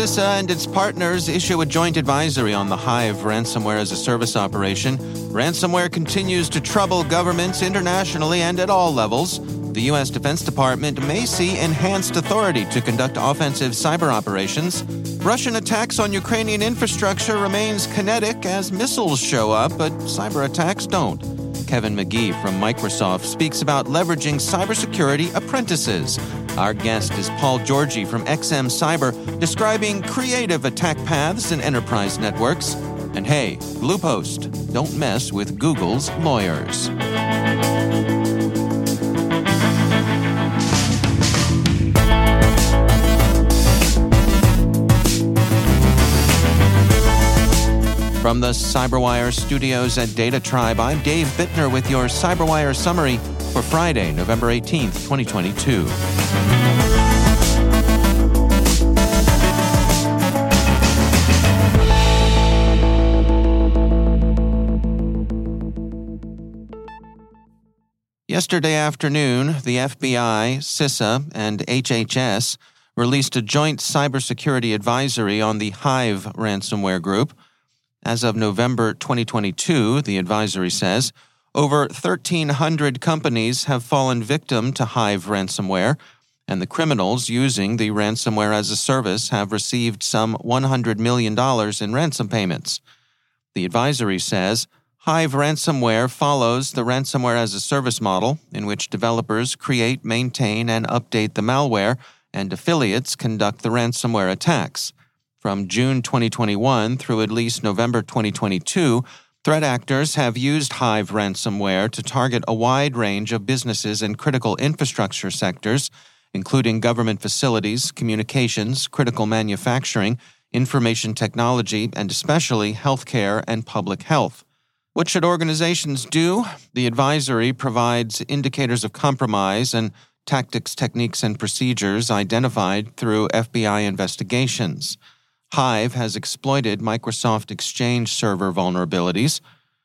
CISA and its partners issue a joint advisory on the Hive ransomware as a service operation. Ransomware continues to trouble governments internationally and at all levels. The U.S. Defense Department may see enhanced authority to conduct offensive cyber operations. Russian attacks on Ukrainian infrastructure remains kinetic as missiles show up, but cyber attacks don't. Kevin Magee from Microsoft speaks about leveraging cybersecurity apprentices. Our guest is Paul Giorgi from XM Cyber, describing creative attack paths in enterprise networks. And hey, Glupteba, don't mess with Google's lawyers. From the Cyberwire studios at DataTribe, I'm Dave Bittner with your Cyberwire summary for Friday, November 18th, 2022. Yesterday afternoon, the FBI, CISA, and HHS released a joint cybersecurity advisory on the Hive ransomware group. As of November 2022, the advisory says, over 1,300 companies have fallen victim to Hive ransomware, and the criminals using the ransomware as a service have received some $100 million in ransom payments. The advisory says Hive ransomware follows the ransomware as a service model, in which developers create, maintain, and update the malware, and affiliates conduct the ransomware attacks. From June 2021 through at least November 2022, Threat actors have used Hive ransomware to target a wide range of businesses and critical infrastructure sectors, including government facilities, communications, critical manufacturing, information technology, and especially healthcare and public health. What should organizations do? The advisory provides indicators of compromise and tactics, techniques, and procedures identified through FBI investigations. Hive has exploited Microsoft Exchange server vulnerabilities.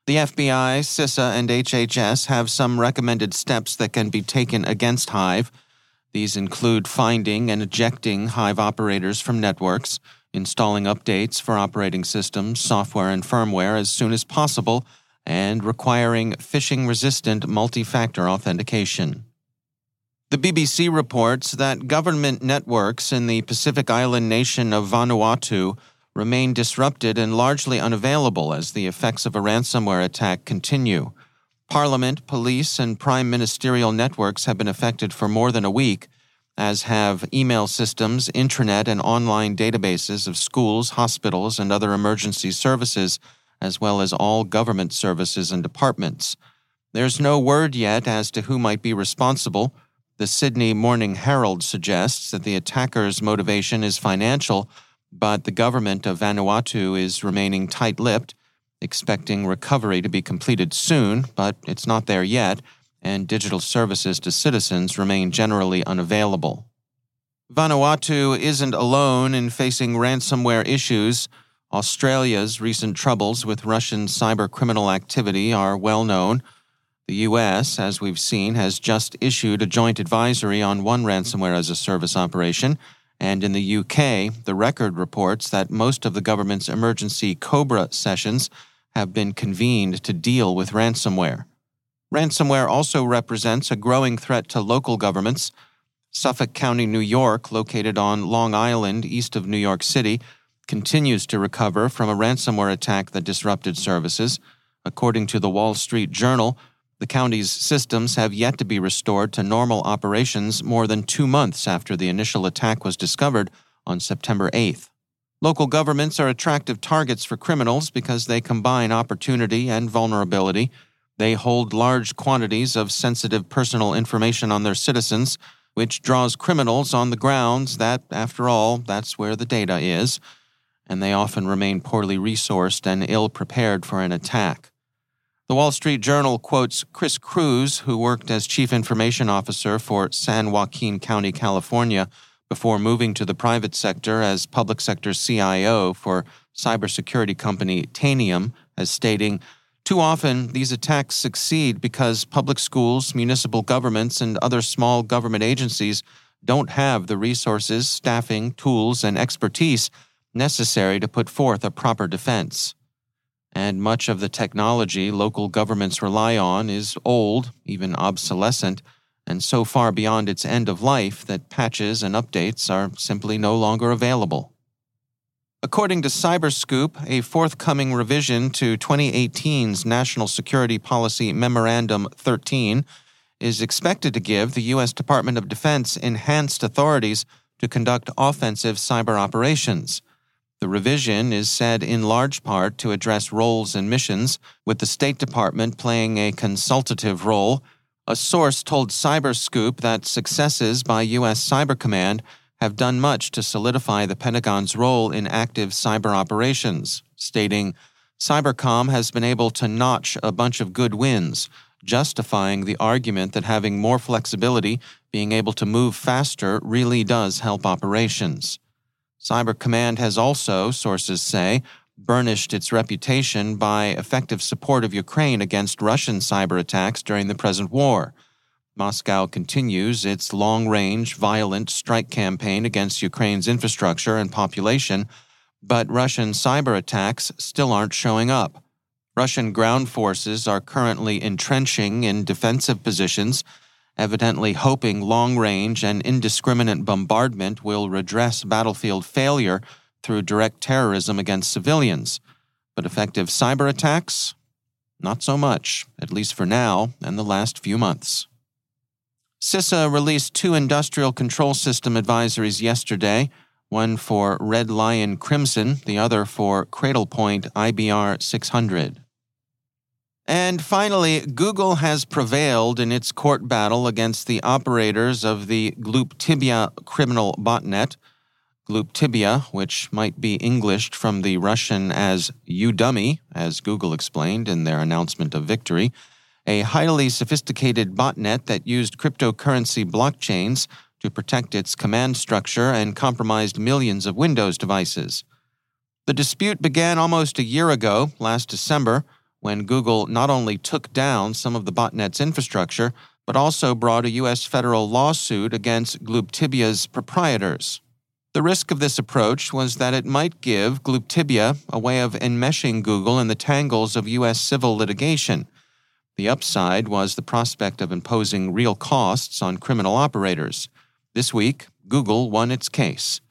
The FBI, CISA, and HHS have some recommended steps that can be taken against Hive. These include finding and ejecting Hive operators from networks, installing updates for operating systems, software, and firmware as soon as possible, and requiring phishing resistant multi factor authentication. The BBC reports that government networks in the Pacific island nation of Vanuatu remain disrupted and largely unavailable as the effects of a ransomware attack continue. Parliament, police, and prime ministerial networks have been affected for more than a week, as have email systems, intranet, and online databases of schools, hospitals, and other emergency services, as well as all government services and departments. There's no word yet as to who might be responsible the Sydney Morning Herald suggests that the attacker's motivation is financial, but the government of Vanuatu is remaining tight lipped, expecting recovery to be completed soon, but it's not there yet, and digital services to citizens remain generally unavailable. Vanuatu isn't alone in facing ransomware issues. Australia's recent troubles with Russian cybercriminal activity are well known. The U.S., as we've seen, has just issued a joint advisory on one ransomware as a service operation. And in the UK, the record reports that most of the government's emergency COBRA sessions have been convened to deal with ransomware. Ransomware also represents a growing threat to local governments. Suffolk County, New York, located on Long Island east of New York City, continues to recover from a ransomware attack that disrupted services. According to the Wall Street Journal, the county's systems have yet to be restored to normal operations more than two months after the initial attack was discovered on September 8th. Local governments are attractive targets for criminals because they combine opportunity and vulnerability. They hold large quantities of sensitive personal information on their citizens, which draws criminals on the grounds that, after all, that's where the data is, and they often remain poorly resourced and ill prepared for an attack. The Wall Street Journal quotes Chris Cruz, who worked as Chief Information Officer for San Joaquin County, California, before moving to the private sector as public sector CIO for cybersecurity company Tanium, as stating, Too often, these attacks succeed because public schools, municipal governments, and other small government agencies don't have the resources, staffing, tools, and expertise necessary to put forth a proper defense and much of the technology local governments rely on is old, even obsolescent, and so far beyond its end of life that patches and updates are simply no longer available. According to Cyberscoop, a forthcoming revision to 2018's National Security Policy Memorandum 13 is expected to give the U.S. Department of Defense enhanced authorities to conduct offensive cyber operations. The revision is said in large part to address roles and missions, with the State Department playing a consultative role. A source told Cyberscoop that successes by U.S. Cyber Command have done much to solidify the Pentagon's role in active cyber operations, stating, Cybercom has been able to notch a bunch of good wins, justifying the argument that having more flexibility, being able to move faster, really does help operations. Cyber Command has also, sources say, burnished its reputation by effective support of Ukraine against Russian cyber attacks during the present war. Moscow continues its long range, violent strike campaign against Ukraine's infrastructure and population, but Russian cyber attacks still aren't showing up. Russian ground forces are currently entrenching in defensive positions evidently hoping long range and indiscriminate bombardment will redress battlefield failure through direct terrorism against civilians. But effective cyber attacks? Not so much, at least for now and the last few months. CISA released two industrial control system advisories yesterday, one for Red Lion Crimson, the other for Cradlepoint IBR 600. And finally, Google has prevailed in its court battle against the operators of the Glupteba criminal botnet. Glupteba, which might be Englished from the Russian as you dummy, as Google explained in their announcement of victory, a highly sophisticated botnet that used cryptocurrency blockchains to protect its command structure and compromised millions of Windows devices. The dispute began almost a year ago, last December when Google not only took down some of the botnet's infrastructure, but also brought a U.S. federal lawsuit against Glupteba's proprietors. The risk of this approach was that it might give Glupteba a way of enmeshing Google in the tangles of U.S. civil litigation. The upside was the prospect of imposing real costs on criminal operators. This week, Google won its case.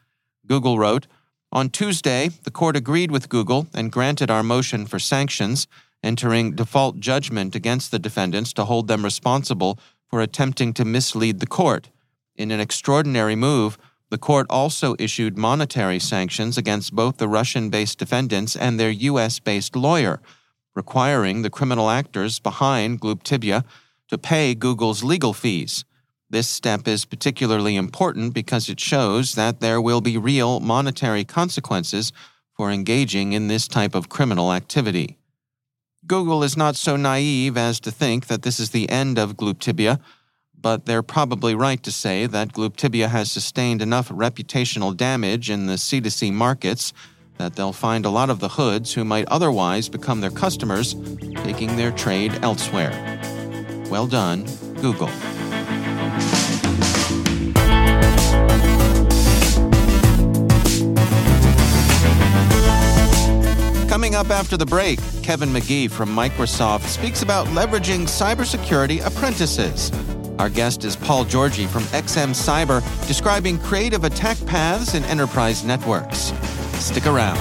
Google wrote, On Tuesday, the court agreed with Google and granted our motion for sanctions entering default judgment against the defendants to hold them responsible for attempting to mislead the court. In an extraordinary move, the court also issued monetary sanctions against both the Russian based defendants and their U.S. based lawyer, requiring the criminal actors behind Glupteba to pay Google's legal fees. This step is particularly important because it shows that there will be real monetary consequences for engaging in this type of criminal activity. Google is not so naive as to think that this is the end of Glupteba, but they're probably right to say that Glupteba has sustained enough reputational damage in the C2C markets that they'll find a lot of the hoods who might otherwise become their customers taking their trade elsewhere. Well done, Google. Coming up after the break, Kevin Magee from Microsoft speaks about leveraging cybersecurity apprentices. Our guest is Paul Giorgi from XM Cyber, describing creative attack paths in enterprise networks. Stick around.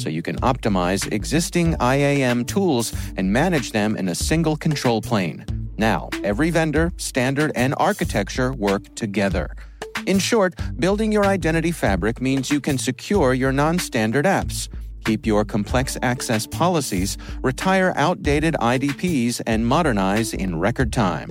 so you can optimize existing IAM tools and manage them in a single control plane. Now, every vendor, standard, and architecture work together. In short, building your identity fabric means you can secure your non standard apps, keep your complex access policies, retire outdated IDPs, and modernize in record time.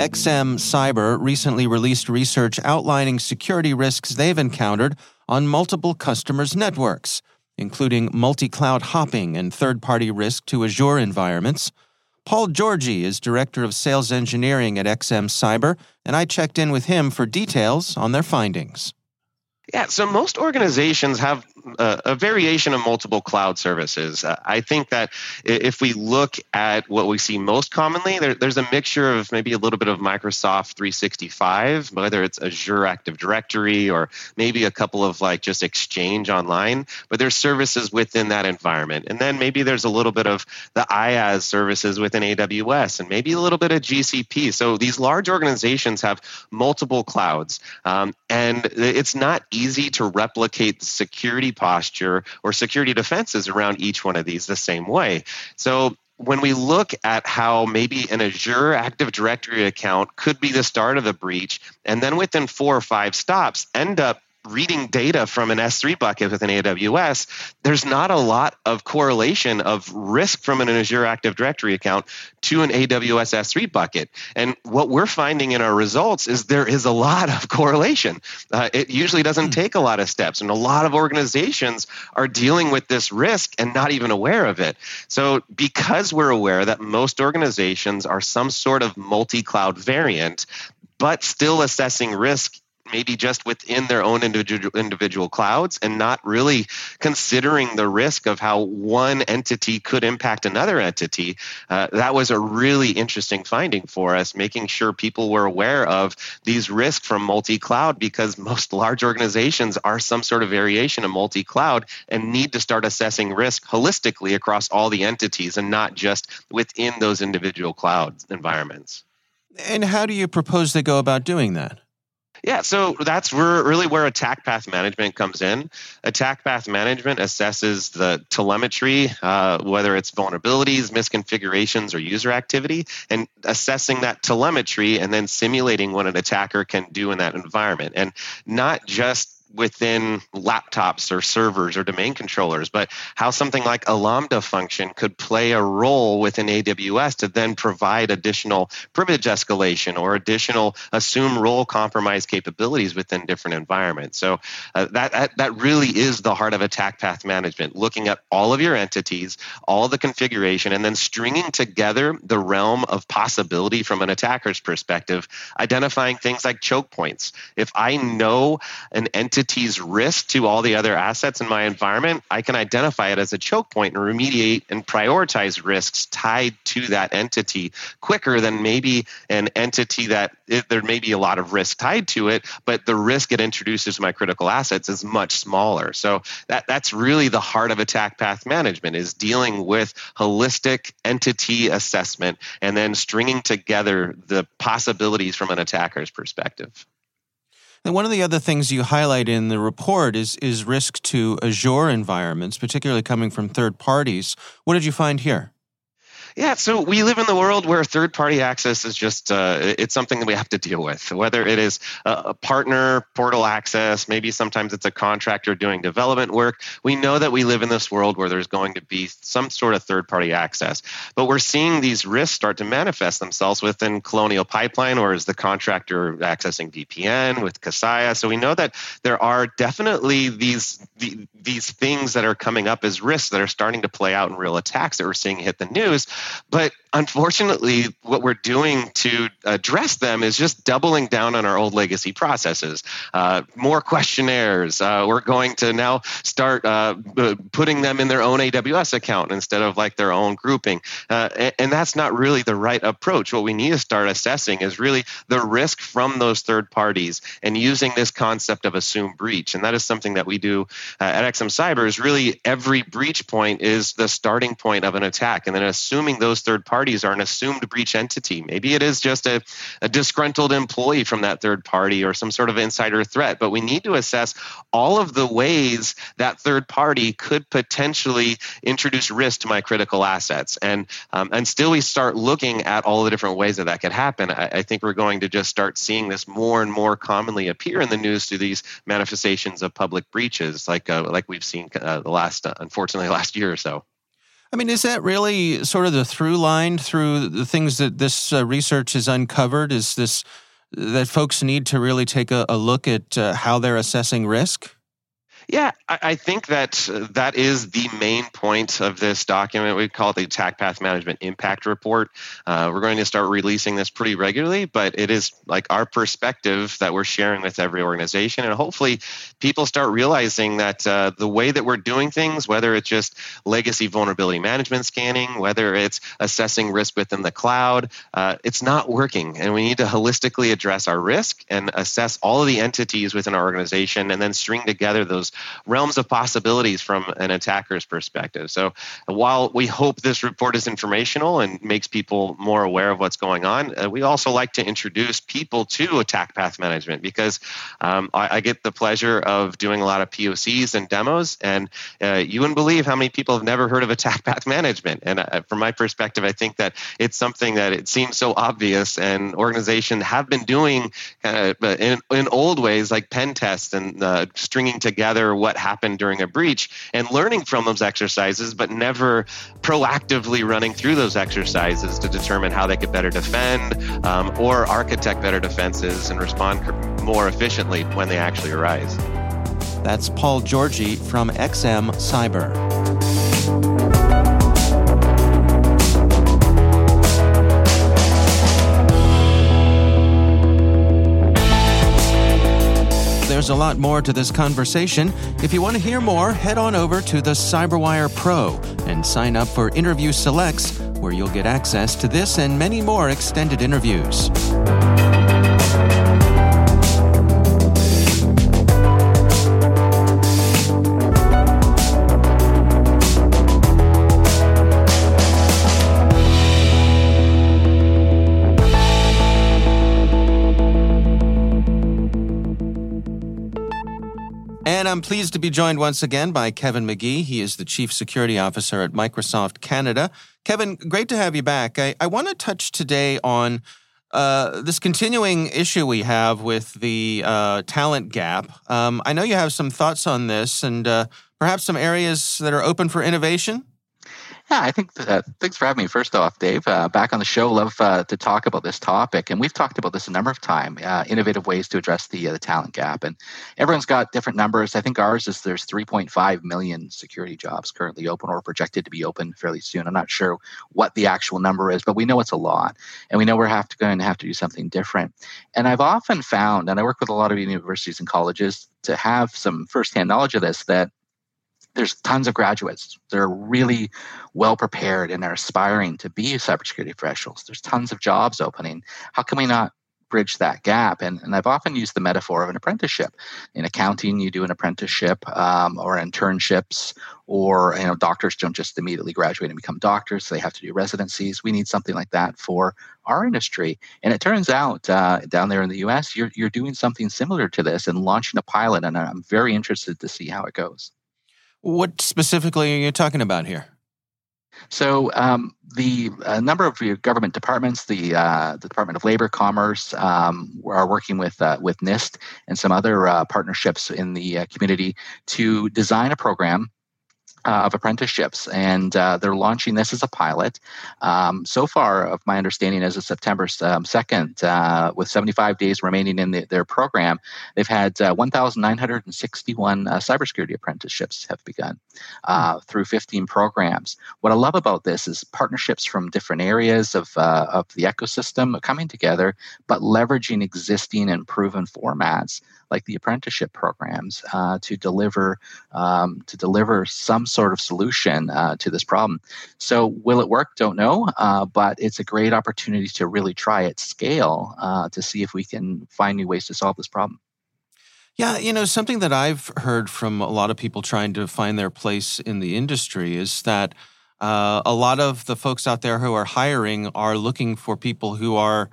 XM Cyber recently released research outlining security risks they've encountered on multiple customers' networks, including multi cloud hopping and third party risk to Azure environments. Paul Giorgi is Director of Sales Engineering at XM Cyber, and I checked in with him for details on their findings. Yeah, so most organizations have a, variation of multiple cloud services. Uh, I think that if we look at what we see most commonly, there, there's a mixture of maybe a little bit of Microsoft 365, whether it's Azure Active Directory or maybe a couple of like just Exchange Online, but there's services within that environment. And then maybe there's a little bit of the IaaS services within AWS and maybe a little bit of GCP. So these large organizations have multiple clouds, um, and it's not easy to replicate the posture or security defenses around each one of these the same way. So when we look at how maybe an Azure Active Directory account could be the start of the breach, and then within four or five stops end up reading data from an S3 bucket with an AWS, there's not a lot of correlation of risk from an Azure Active Directory account to an AWS S3 bucket. And what we're finding in our results is there is a lot of correlation. Uh, it usually doesn't hmm. take a lot of steps, and a lot of organizations are dealing with this risk and not even aware of it. So, because we're aware that most organizations are some sort of multi cloud variant, but still assessing risk maybe just within their own individual individual clouds and not really considering the risk of how one entity could impact another entity. Uh, that was a really interesting finding for us, making sure people were aware of these risks from multi-cloud because most large organizations are some sort of variation of multi-cloud and need to start assessing risk holistically across all the entities and not just within those individual cloud environments. And how do you propose they go about doing that? Yeah, so that's where, really where attack path management comes in. Attack path management assesses the telemetry, uh, whether it's vulnerabilities, misconfigurations, or user activity, and assessing that telemetry and then simulating what an attacker can do in that environment. And not just within laptops or servers or domain controllers, but how something like a Lambda function could play a role within AWS to then provide additional privilege escalation or additional assume role compromise capabilities within different environments. So uh, that, that that really is the heart of attack path management, looking at all of your entities, all the configuration, and then stringing together the realm of possibility from an attacker's perspective, identifying things like choke points. If I know an entity entity's risk to all the other assets in my environment, I can identify it as a choke point and remediate and prioritize risks tied to that entity quicker than maybe an entity that it, there may be a lot of risk tied to it, but the risk it introduces to my critical assets is much smaller. So that, that's really the heart of attack path management is dealing with holistic entity assessment and then stringing together the possibilities from an attacker's perspective. And one of the other things you highlight in the report is is risk to Azure environments, particularly coming from third parties. What did you find here? Yeah, so we live in the world where third party access is just uh, it's something that we have to deal with. Whether it is a partner portal access, maybe sometimes it's a contractor doing development work. We know that we live in this world where there's going to be some sort of third party access, but we're seeing these risks start to manifest themselves within Colonial Pipeline, or is the contractor accessing VPN with Kaseya? So we know that there are definitely these the, these things that are coming up as risks that are starting to play out in real attacks that we're seeing hit the news. But unfortunately, what we're doing to address them is just doubling down on our old legacy processes. Uh, more questionnaires. Uh, we're going to now start uh, putting them in their own AWS account instead of like their own grouping. Uh, and, and that's not really the right approach. What we need to start assessing is really the risk from those third parties and using this concept of assumed breach. And that is something that we do uh, at XM Cyber is really every breach point is the starting point of an attack. And then assuming those third parties are an assumed breach entity. Maybe it is just a, a disgruntled employee from that third party or some sort of insider threat. But we need to assess all of the ways that third party could potentially introduce risk to my critical assets. And um, until we start looking at all the different ways that that could happen, I, I think we're going to just start seeing this more and more commonly appear in the news through these manifestations of public breaches, like uh, like we've seen uh, the last, uh, unfortunately, last year or so. I mean, is that really sort of the through line through the things that this uh, research has uncovered? Is this that folks need to really take a, a look at uh, how they're assessing risk? Yeah, I, think that uh, that is the main point of this document. We call it the Attack Path Management Impact Report. Uh, we're going to start releasing this pretty regularly, but it is like our perspective that we're sharing with every organization. And hopefully, people start realizing that uh, the way that we're doing things, whether it's just legacy vulnerability management scanning, whether it's assessing risk within the cloud, uh, it's not working. And we need to holistically address our risk and assess all of the entities within our organization and then string together those realms of possibilities from an attacker's perspective. So while we hope this report is informational and makes people more aware of what's going on, uh, we also like to introduce people to attack path management because um, I, I, get the pleasure of doing a lot of POCs and demos, and uh, you wouldn't believe how many people have never heard of attack path management. And uh, from my perspective, I think that it's something that it seems so obvious, and organizations have been doing uh, in, in old ways like pen tests and uh, stringing together what happened during a breach and learning from those exercises, but never proactively running through those exercises to determine how they could better defend um, or architect better defenses and respond more efficiently when they actually arise. That's Paul Giorgi from XM Cyber. There's a lot more to this conversation. If you want to hear more, head on over to the Cyberwire Pro and sign up for Interview Selects, where you'll get access to this and many more extended interviews. I'm pleased to be joined once again by Kevin Magee. He is the Chief Security Officer at Microsoft Canada. Kevin, great to have you back. I, I want to touch today on uh, this continuing issue we have with the uh, talent gap. Um, I know you have some thoughts on this and uh, perhaps some areas that are open for innovation. Yeah, I think uh, thanks for having me. First off, Dave, uh, back on the show. Love uh, to talk about this topic, and we've talked about this a number of times. Uh, innovative ways to address the uh, the talent gap, and everyone's got different numbers. I think ours is there's 3.5 million security jobs currently open or projected to be open fairly soon. I'm not sure what the actual number is, but we know it's a lot, and we know we're have to going to have to do something different. And I've often found, and I work with a lot of universities and colleges to have some firsthand knowledge of this that there's tons of graduates that are really well prepared and are aspiring to be cybersecurity professionals. There's tons of jobs opening. How can we not bridge that gap? And, and I've often used the metaphor of an apprenticeship. In accounting, you do an apprenticeship um, or internships, or you know, doctors don't just immediately graduate and become doctors. They have to do residencies. We need something like that for our industry. And it turns out uh, down there in the U.S., you're you're doing something similar to this and launching a pilot. And I'm very interested to see how it goes. What specifically are you talking about here? So um, the a number of government departments, the uh, the Department of Labor, Commerce, um, are working with uh, with NIST and some other uh, partnerships in the uh, community to design a program uh, of apprenticeships, and uh, they're launching this as a pilot. Um, so far, of my understanding, as of September um, 2nd, uh, with 75 days remaining in the, their program, they've had uh, 1,961 uh, cybersecurity apprenticeships have begun uh, hmm. through 15 programs. What I love about this is partnerships from different areas of, of the ecosystem coming together, but leveraging existing and proven formats like the apprenticeship programs uh, to deliver um, to deliver some sort of solution uh, to this problem. So will it work? Don't know, uh, but it's a great opportunity to really try at scale uh, to see if we can find new ways to solve this problem. Yeah, you know, something that I've heard from a lot of people trying to find their place in the industry is that uh, a lot of the folks out there who are hiring are looking for people who are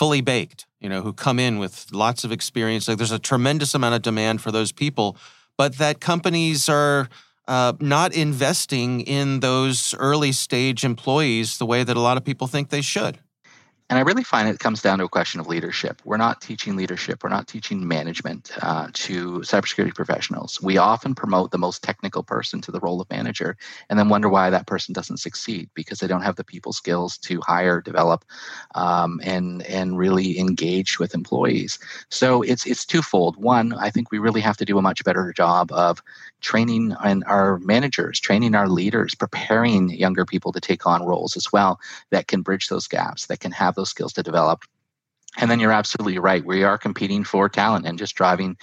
fully baked, you know, who come in with lots of experience. Like there's a tremendous amount of demand for those people, but that companies are uh, not investing in those early stage employees the way that a lot of people think they should. And I really find it comes down to a question of leadership. We're not teaching leadership, we're not teaching management uh, to cybersecurity professionals. We often promote the most technical person to the role of manager and then wonder why that person doesn't succeed because they don't have the people skills to hire, develop, um, and, and really engage with employees. So it's, it's twofold. One, I think we really have to do a much better job of training and our managers, training our leaders, preparing younger people to take on roles as well that can bridge those gaps, that can have those skills to develop and then you're absolutely right. We are competing for talent and just driving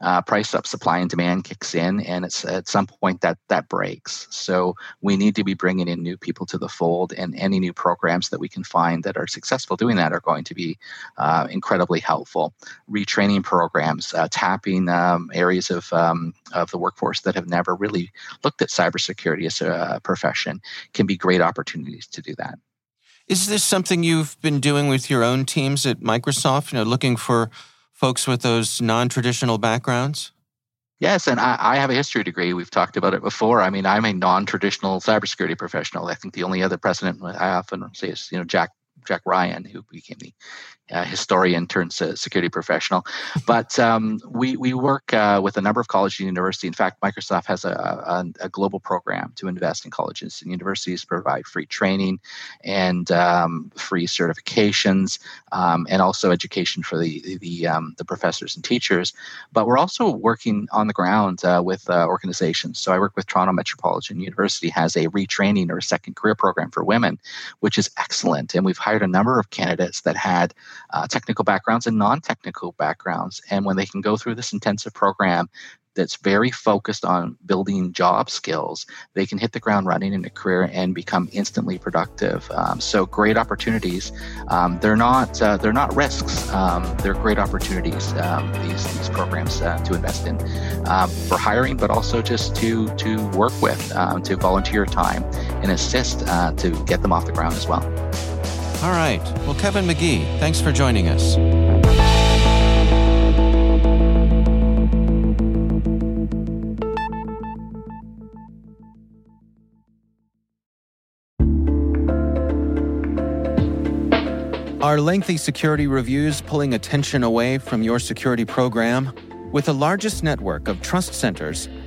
uh, price up. Supply and demand kicks in, and it's at some point that that breaks. So we need to be bringing in new people to the fold, and any new programs that we can find that are successful doing that are going to be uh, incredibly helpful. Retraining programs, uh, tapping um, areas of um, of the workforce that have never really looked at cybersecurity as a profession can be great opportunities to do that. Is this something you've been doing with your own teams at Microsoft? You know, looking for folks with those non-traditional backgrounds? Yes, and I, I, have a history degree. We've talked about it before. I mean, I'm a non-traditional cybersecurity professional. I think the only other precedent I often say is, you know, Jack Jack Ryan, who became the uh, historian turned security professional. But um, we we work uh, with a number of colleges and universities. In fact, Microsoft has a, a, a, global program to invest in colleges and universities, provide free training and um, free certifications, um, and also education for the the, um, the professors and teachers. But we're also working on the ground uh, with uh, organizations. So I work with Toronto Metropolitan University has a retraining or a second career program for women, which is excellent, and we've hired a number of candidates that had uh, technical backgrounds and non technical backgrounds. And when they can go through this intensive program, that's very focused on building job skills, they can hit the ground running in a career and become instantly productive. Um, so great opportunities. Um, they're not uh, they're not risks. Um, they're great opportunities. Um, these these programs uh, to invest in um, for hiring, but also just to to work with, um, to volunteer time and assist uh, to get them off the ground as well. All right. Well, Kevin Magee, thanks for joining us. Are lengthy security reviews pulling attention away from your security program? With the largest network of trust centers,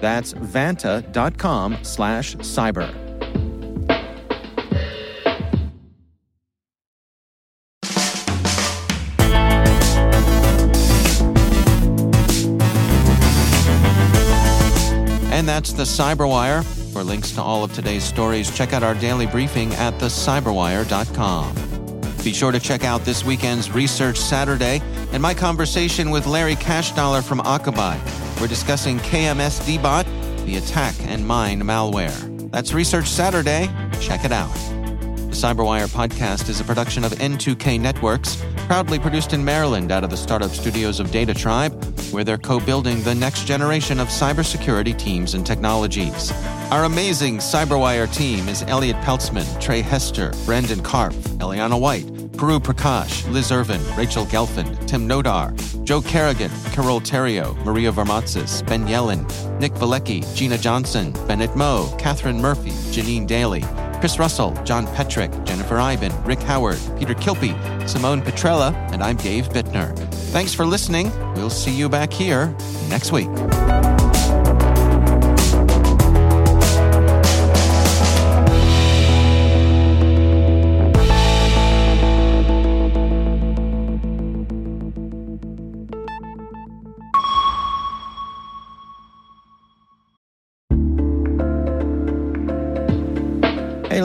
That's vanta.com slash cyber. And that's the Cyberwire. For links to all of today's stories, check out our daily briefing at thecyberwire.com. Be sure to check out this weekend's Research Saturday and my conversation with Larry Cashdollar from Akamai. We're discussing KMS Bot, the attack and mine malware. That's Research Saturday. Check it out. The Cyberwire podcast is a production of N2K Networks, proudly produced in Maryland out of the startup studios of DataTribe, where they're co building the next generation of cybersecurity teams and technologies. Our amazing Cyberwire team is Elliot Peltzman, Trey Hester, Brandon Karp, Eliana White, Puru Prakash, Liz Irvin, Rachel Gelfand, Tim Nodar, Joe Kerrigan, Carole Theriault, Maria Varmazis, Ben Yellen, Nick Veliky, Gina Johnson, Bennett Moe, Catherine Murphy, Janine Daly, Chris Russell, John Petrick, Jennifer Eiben, Rick Howard, Peter Kilpe, Simone Petrella, and I'm Dave Bittner. Thanks for listening. We'll see you back here next week.